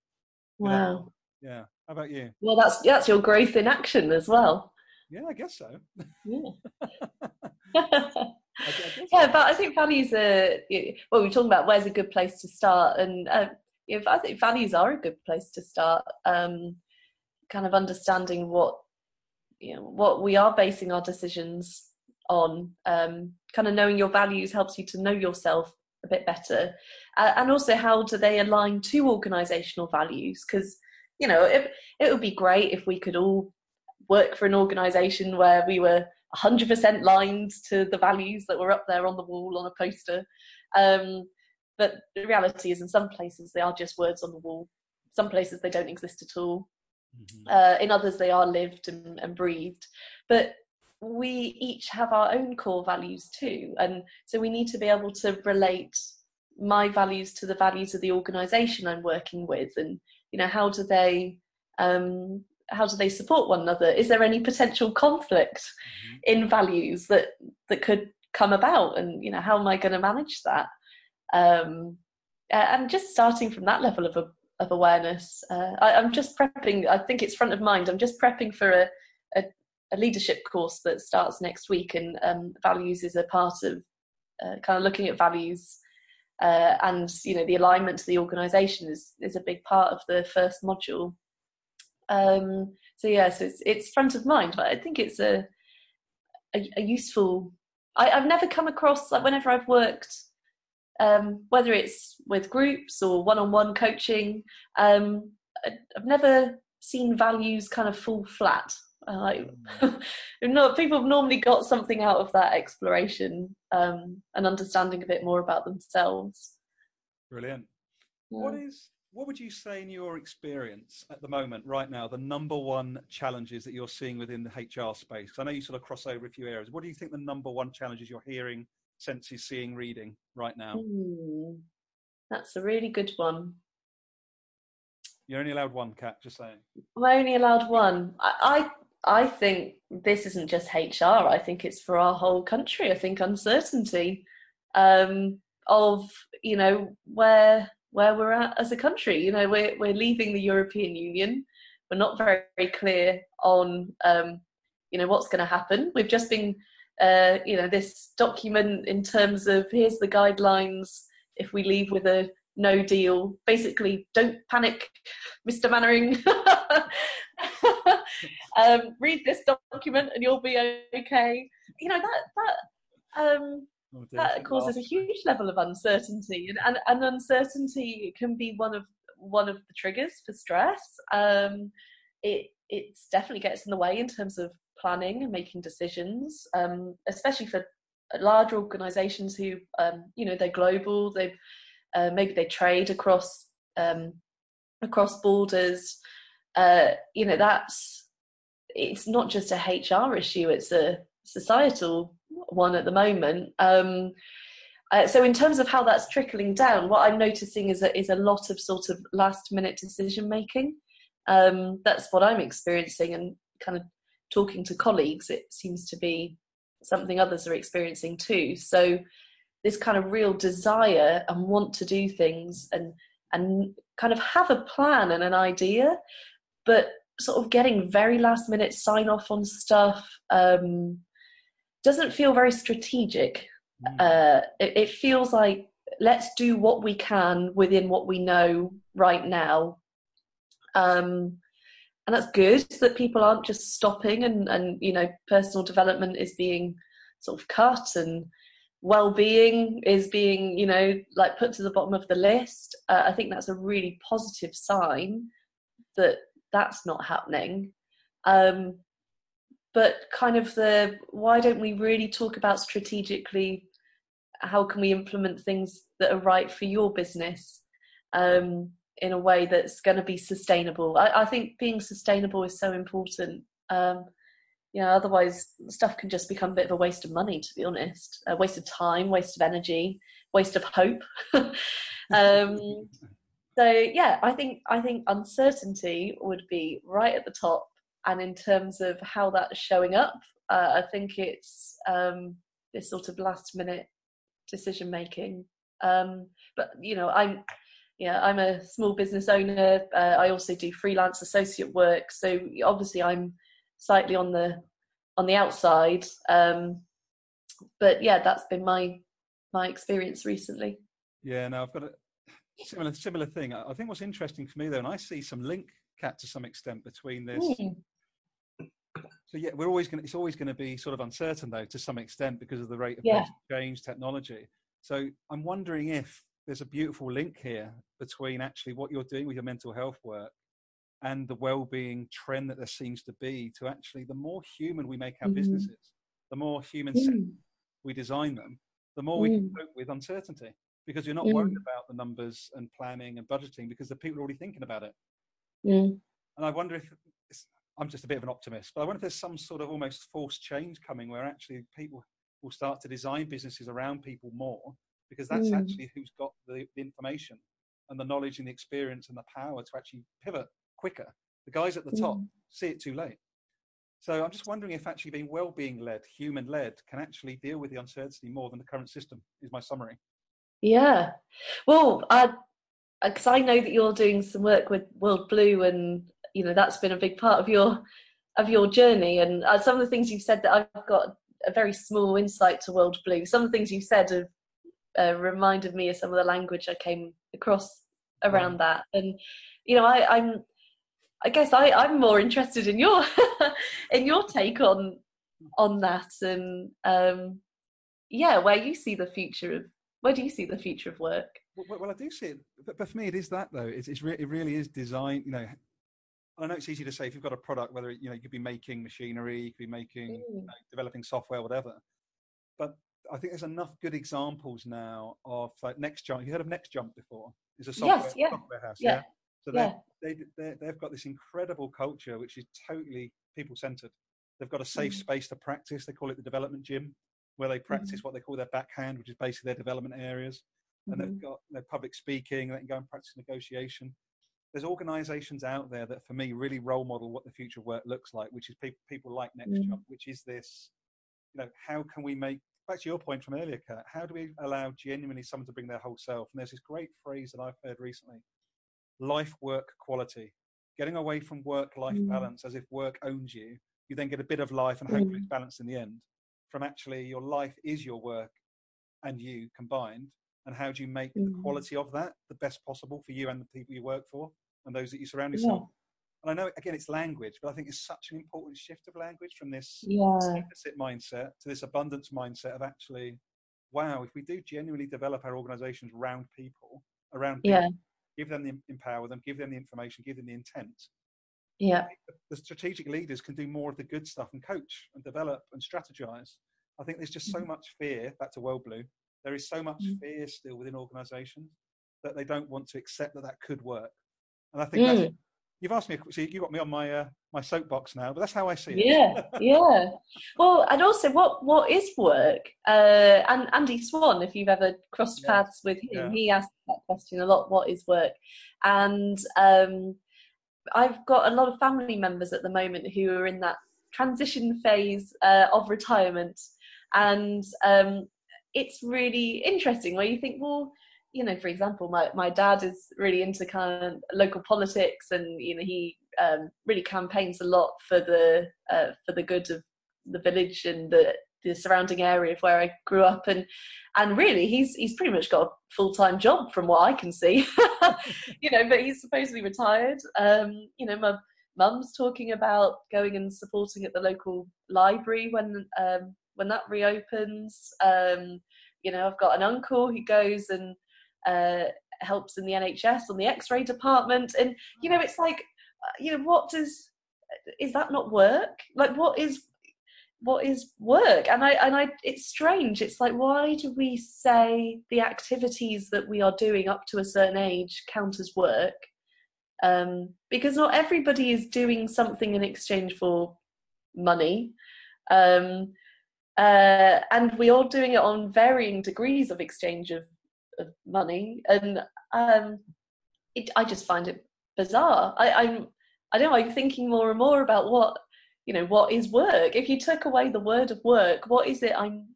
Wow. Yeah. How about you? Well, that's that's your growth in action as well. Yeah, I guess so. Yeah. *laughs* *laughs* yeah, but I think values are. Well, we're talking about where's a good place to start, and uh, you I think values are a good place to start. Um, kind of understanding what you know what we are basing our decisions on. Um, kind of knowing your values helps you to know yourself a bit better uh, and also how do they align to organizational values because you know it, it would be great if we could all work for an organization where we were 100% lined to the values that were up there on the wall on a poster um, but the reality is in some places they are just words on the wall some places they don't exist at all. Mm-hmm. Uh, in others, they are lived and, and breathed. But we each have our own core values too, and so we need to be able to relate my values to the values of the organisation I'm working with, and you know how do they um, how do they support one another? Is there any potential conflict mm-hmm. in values that that could come about, and you know how am I going to manage that? Um, and just starting from that level of of awareness, uh, I, am just prepping. I think it's front of mind. I'm just prepping for a, a, a leadership course that starts next week, and um, values is a part of uh, kind of looking at values. Uh, and you know the alignment to the organisation is is a big part of the first module. Um, so yeah, so it's it's front of mind, but I think it's a a, a useful. I, I've never come across like whenever I've worked um, whether it's with groups or one-on-one coaching. Um, I've never seen values kind of fall flat. Like, *laughs* not, people have normally got something out of that exploration um, and understanding a bit more about themselves. Brilliant. Yeah. What is what would you say in your experience at the moment, right now, the number one challenges that you're seeing within the HR space? I know you sort of cross over a few areas. What do you think the number one challenges you're hearing senses seeing reading right now? Ooh, that's a really good one. You're only allowed one, Kat. Just saying. I'm only allowed one. I, I, I think this isn't just HR. I think it's for our whole country. I think uncertainty um, of you know where where we're at as a country. You know, we're we're leaving the European Union. We're not very, very clear on um, you know what's going to happen. We've just been uh, you know this document in terms of here's the guidelines if we leave with a no deal basically don't panic mr Mainwaring *laughs* um, read this document and you'll be okay you know that that um, oh, that causes a huge level of uncertainty and, and, and uncertainty can be one of one of the triggers for stress um, it it definitely gets in the way in terms of planning and making decisions, um, especially for large organisations who, um, you know, they're global. They uh, maybe they trade across um, across borders. Uh, you know, that's it's not just a HR issue; it's a societal one at the moment. Um, uh, so, in terms of how that's trickling down, what I'm noticing is a, is a lot of sort of last minute decision making. Um, that's what I'm experiencing, and kind of talking to colleagues, it seems to be something others are experiencing too. So this kind of real desire and want to do things and and kind of have a plan and an idea, but sort of getting very last minute sign off on stuff um, doesn't feel very strategic. Mm. Uh, it, it feels like let's do what we can within what we know right now. Um, and that's good that people aren't just stopping and and you know personal development is being sort of cut and well-being is being you know like put to the bottom of the list uh, i think that's a really positive sign that that's not happening um, but kind of the why don't we really talk about strategically how can we implement things that are right for your business um, in a way that's going to be sustainable. I, I, think being sustainable is so important. Um, you know, otherwise stuff can just become a bit of a waste of money, to be honest, a waste of time, waste of energy, waste of hope. *laughs* um, *laughs* so yeah, I think I think uncertainty would be right at the top. And in terms of how that's showing up, uh, I think it's um, this sort of last minute decision making. Um, but you know, I'm yeah, I'm a small business owner. Uh, I also do freelance associate work, so obviously I'm slightly on the on the outside. Um, but yeah, that's been my my experience recently. Yeah, no, I've got a similar similar thing. I think what's interesting for me though, and I see some link, Kat, to some extent between this. Mm. So yeah, we're always going. It's always going to be sort of uncertain though, to some extent, because of the rate of yeah. change, technology. So I'm wondering if there's a beautiful link here between actually what you're doing with your mental health work and the well-being trend that there seems to be to actually the more human we make our mm. businesses the more human mm. we design them the more we can mm. cope with uncertainty because you're not mm. worried about the numbers and planning and budgeting because the people are already thinking about it. Mm. And I wonder if I'm just a bit of an optimist, but I wonder if there's some sort of almost forced change coming where actually people will start to design businesses around people more because that's mm. actually who's got the, the, information and the knowledge and the experience and the power to actually pivot quicker. The guys at the top mm. see it too late. So I'm just wondering if actually being well-being led, human led, can actually deal with the uncertainty more than the current system. Is my summary. Yeah, well, I because I know that you're doing some work with WorldBlu, and you know that's been a big part of your of your journey. And uh, some of the things you've said that I've got a very small insight to WorldBlu. Some of the things you've said have uh, reminded me of some of the language I came across around mm. that. And you know, I, I'm I guess I, I'm more interested in your *laughs* in your take on on that and um, yeah, where you see the future of where do you see the future of work? Well, well I do see it, but, but, for me, it is that though. It's, it's re- it really is design. You know, I know it's easy to say if you've got a product, whether you know you could be making machinery, you could be making, mm. you know, developing software, whatever. But I think there's enough good examples now of like Next Jump. You heard of Next Jump before? Is a software, yes, yeah. software house. Yeah. yeah? So yeah. they they they've got this incredible culture which is totally people centered. They've got a safe mm. space to practice. They call it the development gym, where they practice mm. what they call their backhand, which is basically their development areas. And they've mm-hmm. got their public speaking. They can go and practice negotiation. There's organisations out there that, for me, really role model what the future of work looks like, which is people people like Next mm. Jump, which is this. You know, how can we make back to your point from earlier, Kat? How do we allow genuinely someone to bring their whole self? And there's this great phrase that I've heard recently life work quality, getting away from work life mm. balance as if work owns you. You then get a bit of life and hopefully mm. it's balanced in the end. From actually, your life is your work and you combined. And how do you make mm. the quality of that the best possible for you and the people you work for and those that you surround yourself? Yeah. And I know, again, it's language, but I think it's such an important shift of language from this yeah. deficit mindset to this abundance mindset of actually, wow, if we do genuinely develop our organizations around people, around people, yeah give them the empower them, give them the information, give them the intent. Yeah. The strategic leaders can do more of the good stuff and coach and develop and strategize. I think there's just so mm-hmm. much fear, back to WorldBlu, there is so much mm. fear still within organizations that they don't want to accept that that could work. And I think mm. that's You've asked me, so you got me on my uh, my soapbox now, but that's how I see it. Yeah, *laughs* yeah. Well, and also, what what is work? Uh, and Andy Swann, if you've ever crossed yeah. paths with him, yeah. he asks that question a lot. What is work? And um, I've got a lot of family members at the moment who are in that transition phase uh, of retirement, and um, it's really interesting. Where you think, well you know, for example, my, my dad is really into kind of local politics, and you know, he um, really campaigns a lot for the uh, for the good of the village and the the surrounding area of where I grew up, and and really, he's he's pretty much got a full time job from what I can see, *laughs* you know. But he's supposedly retired. Um, you know, my mum's talking about going and supporting at the local library when um, when that reopens. Um, you know, I've got an uncle who goes and uh, helps in the NHS on the X-ray department, and you know, it's like, uh, you know, what does is that not work? Like, what is what is work? And I and I, it's strange. It's like, why do we say the activities that we are doing up to a certain age count as work? Um, because not everybody is doing something in exchange for money. Um, uh, and we are doing it on varying degrees of exchange of of money, and um, it, I just find it bizarre. I, I'm I don't know. I'm thinking more and more about what you know. What is work? If you took away the word of work, what is it I'm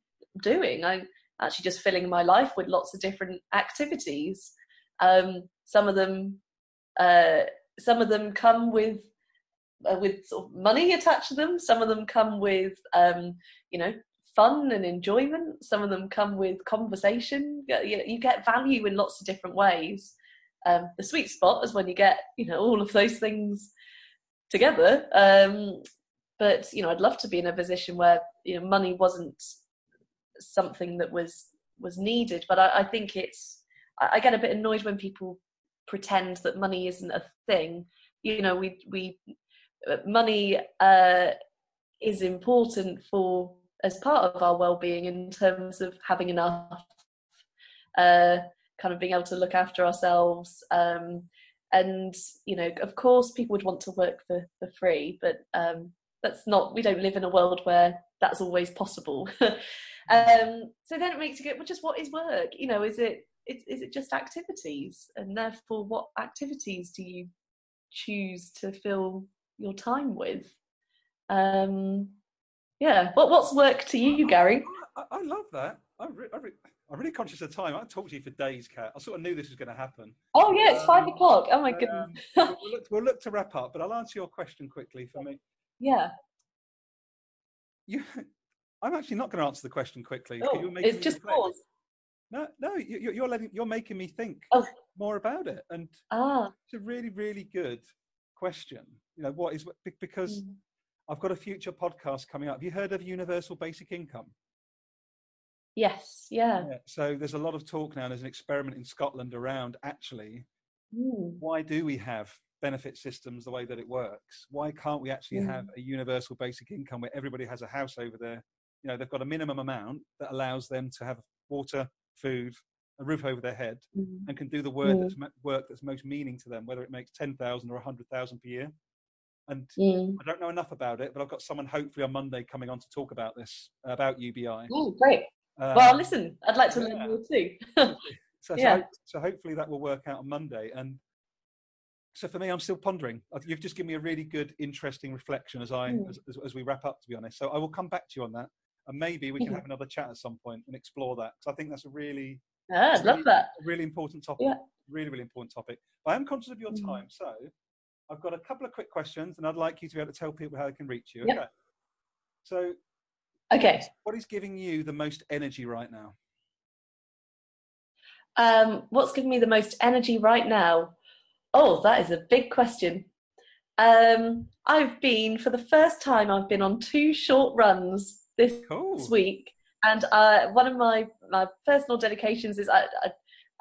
doing? I'm actually just filling my life with lots of different activities. Um, some of them, uh, some of them come with uh, with sort of money attached to them. Some of them come with, um, you know, fun and enjoyment. Some of them come with conversation. You get value in lots of different ways. Um, the sweet spot is when you get you know all of those things together. Um, but you know, I'd love to be in a position where you know money wasn't something that was was needed. But I, I think it's I, I get a bit annoyed when people pretend that money isn't a thing. You know, we we uh, money uh, is important for as part of our well-being in terms of having enough uh, kind of being able to look after ourselves. Um, and you know, of course, people would want to work for for free, but um, that's not. We don't live in a world where that's always possible. *laughs* um, so then it makes you go, well, just what is work? You know, is it is, is it just activities? And therefore, what activities do you choose to fill your time with? Um, yeah, what what's work to you, Garry? I, I love that. I'm, re- I'm, re- I'm, really conscious of time. I talked to you for days, Kat. I sort of knew this was going to happen. Oh yeah, it's um, five o'clock. Oh my goodness. Um, *laughs* we'll, look, we'll, look, to wrap up, but I'll answer your question quickly for me. Yeah. You, *laughs* I'm actually not going to answer the question quickly. Oh, it's just pause. No, no, you, are letting, you're making me think oh. more about it, and ah. it's a really, really good question. You know, what is because mm. I've got a future podcast coming up. Have you heard of universal basic income? Yes, yeah. yeah. So there's a lot of talk now. There's an experiment in Scotland around actually mm. why do we have benefit systems the way that it works? Why can't we actually mm. have a universal basic income where everybody has a house over there? You know, they've got a minimum amount that allows them to have water, food, a roof over their head, mm. and can do the work that's work that's most meaning to them, whether it makes ten thousand or a hundred thousand per year. And mm. I don't know enough about it, but I've got someone hopefully on Monday coming on to talk about this about UBI. Oh, great! Um, well, listen, I'd like to yeah. learn more too. *laughs* so, yeah. so, so hopefully that will work out on Monday. And so for me, I'm still pondering. You've just given me a really good, interesting reflection as I mm. as, as, as, we wrap up. To be honest, so I will come back to you on that, and maybe we can mm-hmm. have another chat at some point and explore that. because I think that's a really, yeah, I'd love that. Really important topic. Yeah. Really, really important topic. I am conscious of your mm. time, so I've got a couple of quick questions, and I'd like you to be able to tell people how they can reach you. Yep. Okay. So, okay. What is giving you the most energy right now? Um, what's giving me the most energy right now? Oh, that is a big question. Um, I've been for the first time. I've been on two short runs this, cool. this week, and uh, one of my my personal dedications is I, I,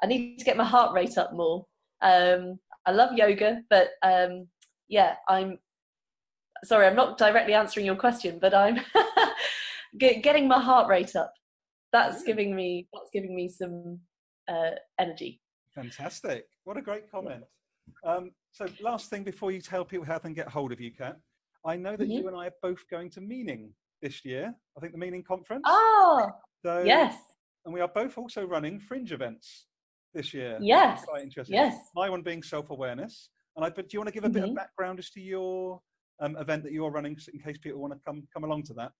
I need to get my heart rate up more. Um, I love yoga, but um, yeah, I'm sorry, I'm not directly answering your question, but I'm *laughs* getting my heart rate up. That's giving me that's giving me some uh, energy. Fantastic! What a great comment. Um, so, last thing before you tell people how they can get hold of you, Kat, I know that mm-hmm. you and I are both going to Meaning this year. I think the Meaning conference. Oh, so, yes. And we are both also running fringe events this year. Yes. Quite interesting. Yes. My one being self-awareness. And I, but do you want to give a mm-hmm. bit of mm-hmm. background as to your um, event that you're running, in case people want to come come along to that?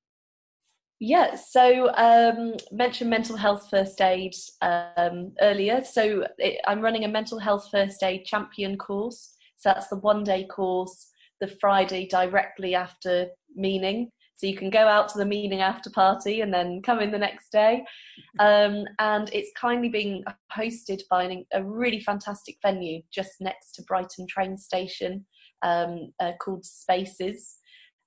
Yeah, so um, mentioned mental health first aid um, earlier. So it, I'm running a mental health first aid champion course. So that's the one day course, the Friday directly after meaning. So you can go out to the meeting after party and then come in the next day. Um, and it's kindly being hosted by an, a really fantastic venue just next to Brighton train station um, uh, called Spaces.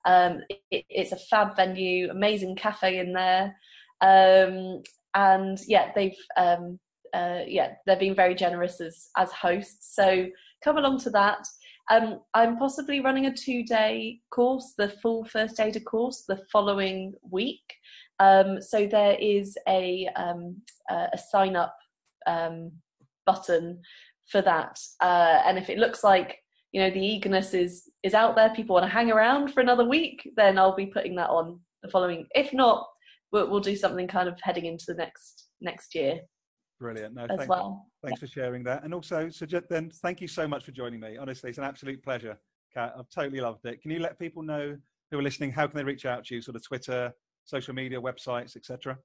Um, it, it's a fab venue, amazing cafe in there. Um, and yeah, they've um, uh, yeah, they're being very generous as as hosts. So come along to that. Um, I'm possibly running a two day course, the full first aider course, the following week. Um, so there is a, um, a sign up um, button for that. Uh, and if it looks like you know the eagerness is is out there, people want to hang around for another week, then I'll be putting that on the following. If not, we'll, we'll do something kind of heading into the next next year. Brilliant. No, as thank, well. Thanks yeah. for sharing that. And also, so just, then, thank you so much for joining me. Honestly, it's an absolute pleasure, Kat. I've totally loved it. Can you let people know who are listening how can they reach out to you? Sort of Twitter, social media, websites, etc.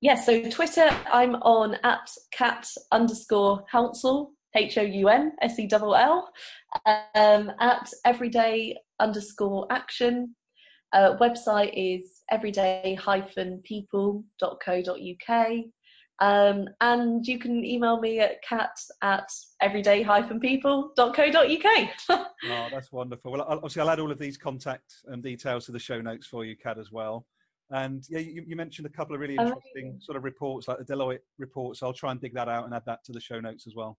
Yes. Yeah, so Twitter, I'm on at kat underscore hounsell, H O U N S E L L, um, at everyday underscore action. Uh, website is everyday-people.co.uk. Um, and you can email me at kat at everyday-people.co.uk. *laughs* oh, that's wonderful. Well, obviously, I'll add all of these contact um, details to the show notes for you, Kat, as well. And yeah, you, you mentioned a couple of really interesting sort of reports, like the Deloitte report. So I'll try and dig that out and add that to the show notes as well.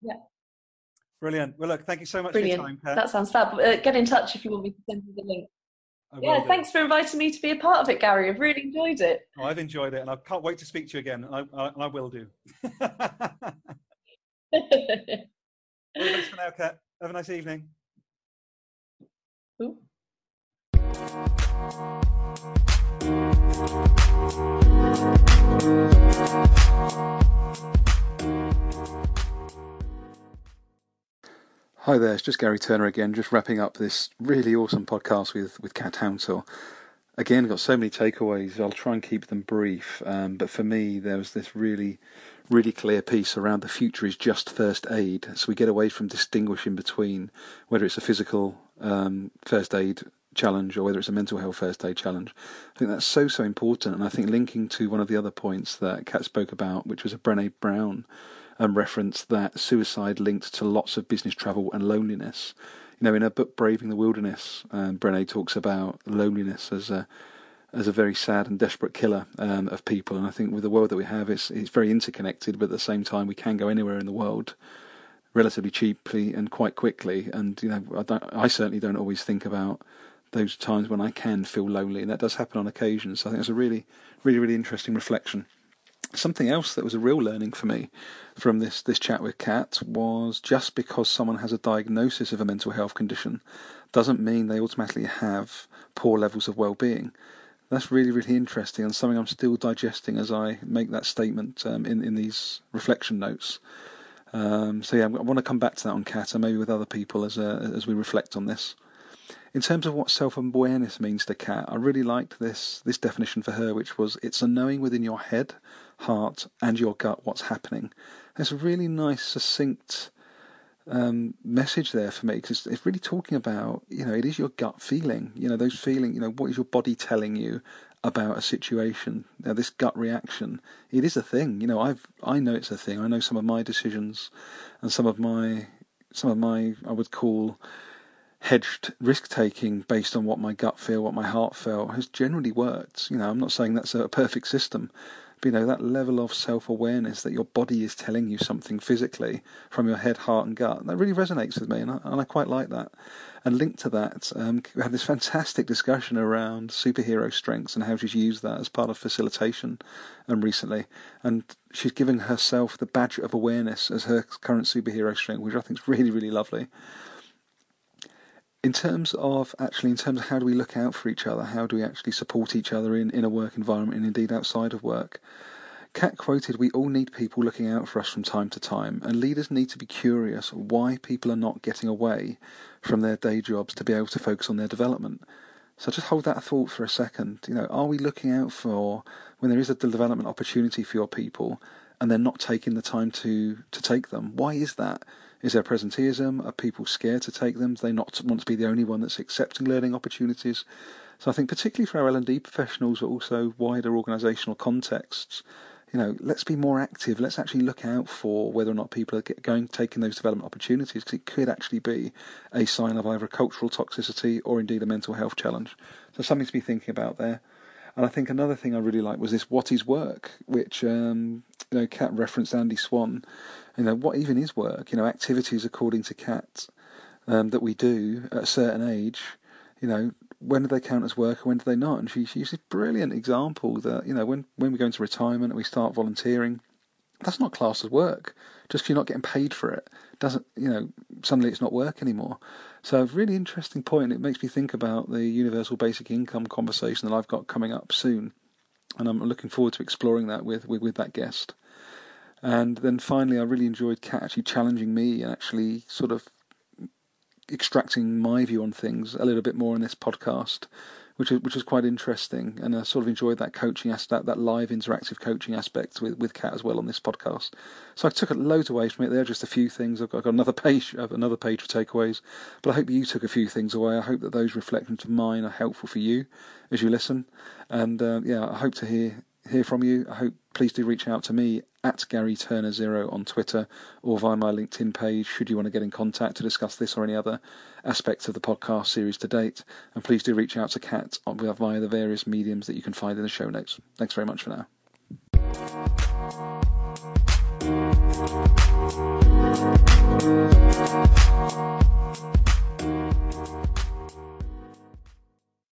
Yeah. Brilliant. Well, look, thank you so much Brilliant. for your time, Kat. That sounds fab. Uh, get in touch if you want me to send you the link. Yeah, thanks for inviting me to be a part of it, Garry. I've really enjoyed it. Oh, I've enjoyed it, and I can't wait to speak to you again, and I, I, I will do. *laughs* thanks for now, Kat. Have a nice evening. Ooh. Hi there, it's just Garry Turner again, just wrapping up this really awesome podcast with, with Kat Hounsell. Again, got so many takeaways, I'll try and keep them brief, um, but for me, there was this really, really clear piece around the future is just first aid. So we get away from distinguishing between whether it's a physical um, first aid challenge or whether it's a mental health first aid challenge. I think that's so, so important. And I think linking to one of the other points that Kat spoke about, which was a Brene Brown um, reference that suicide linked to lots of business travel and loneliness. You know, in her book Braving the Wilderness, um, Brene talks about loneliness as a as a very sad and desperate killer um, of people. And I think with the world that we have, it's it's very interconnected, but at the same time, we can go anywhere in the world relatively cheaply and quite quickly. And you know, I, I certainly don't always think about those times when I can feel lonely, and that does happen on occasion. So I think it's a really, really, really interesting reflection. Something else that was a real learning for me from this, this chat with Kat was just because someone has a diagnosis of a mental health condition doesn't mean they automatically have poor levels of well-being. That's really, really interesting and something I'm still digesting as I make that statement um, in, in these reflection notes. Um, so yeah, I want to come back to that on Kat and maybe with other people as, uh, as we reflect on this. In terms of what self-awareness means to Kat, I really liked this this definition for her, which was it's a knowing within your head, heart, and your gut what's happening. There's a really nice, succinct um, message there for me because it's really talking about you know it is your gut feeling, you know those feeling, you know what is your body telling you about a situation. Now, this gut reaction, it is a thing. You know, I've I know it's a thing. I know some of my decisions and some of my some of my I would call hedged risk taking based on what my gut feel, what my heart felt, has generally worked. You know, I'm not saying that's a perfect system, you know, that level of self awareness that your body is telling you something physically from your head, heart, and gut, that really resonates with me, and I, and I quite like that. And linked to that, um, *laughs* we had this fantastic discussion around superhero strengths and how she's used that as part of facilitation um, recently. And she's giving herself the badge of awareness as her current superhero strength, which I think is really, really lovely in terms of actually in terms of how do we look out for each other how do we actually support each other in, in a work environment and indeed outside of work Kat quoted, We all need people looking out for us from time to time, and leaders need to be curious why people are not getting away from their day jobs to be able to focus on their development. So just hold that thought for a second. You know, are we looking out for when there is a development opportunity for your people and they're not taking the time to, to take them? Why is that? Is there presenteeism? Are people scared to take them? Do they not want to be the only one that's accepting learning opportunities? So I think particularly for our L&D professionals, but also wider organisational contexts, you know, let's be more active. Let's actually look out for whether or not people are going taking those development opportunities because it could actually be a sign of either a cultural toxicity or indeed a mental health challenge. So something to be thinking about there. And I think another thing I really like was this "What is work," which um, you know, Kat referenced Andy Swann. You know, what even is work? You know, activities according to Kat um, that we do at a certain age. You know, when do they count as work and when do they not? And she, she uses a brilliant example that you know when when we go into retirement and we start volunteering, that's not classed as work. Just because you're not getting paid for it doesn't you know suddenly it's not work anymore. So a really interesting point. It makes me think about the universal basic income conversation that I've got coming up soon, and I'm looking forward to exploring that with with, with that guest. And then finally, I really enjoyed Kat actually challenging me and actually sort of extracting my view on things a little bit more in this podcast, which is which quite interesting. And I sort of enjoyed that coaching aspect, that live interactive coaching aspect with with Kat as well on this podcast. So I took loads away from it. There, just a few things. I've got, I've got another *laughs* page, another page for takeaways. But I hope you took a few things away. I hope that those reflections of mine are helpful for you as you listen. And uh, yeah, I hope to hear hear from you, I hope please do reach out to me at Garry Turner Zero on Twitter or via my LinkedIn page should you want to get in contact to discuss this or any other aspects of the podcast series to date. And please do reach out to Kat via the various mediums that you can find in the show notes. Thanks very much for now.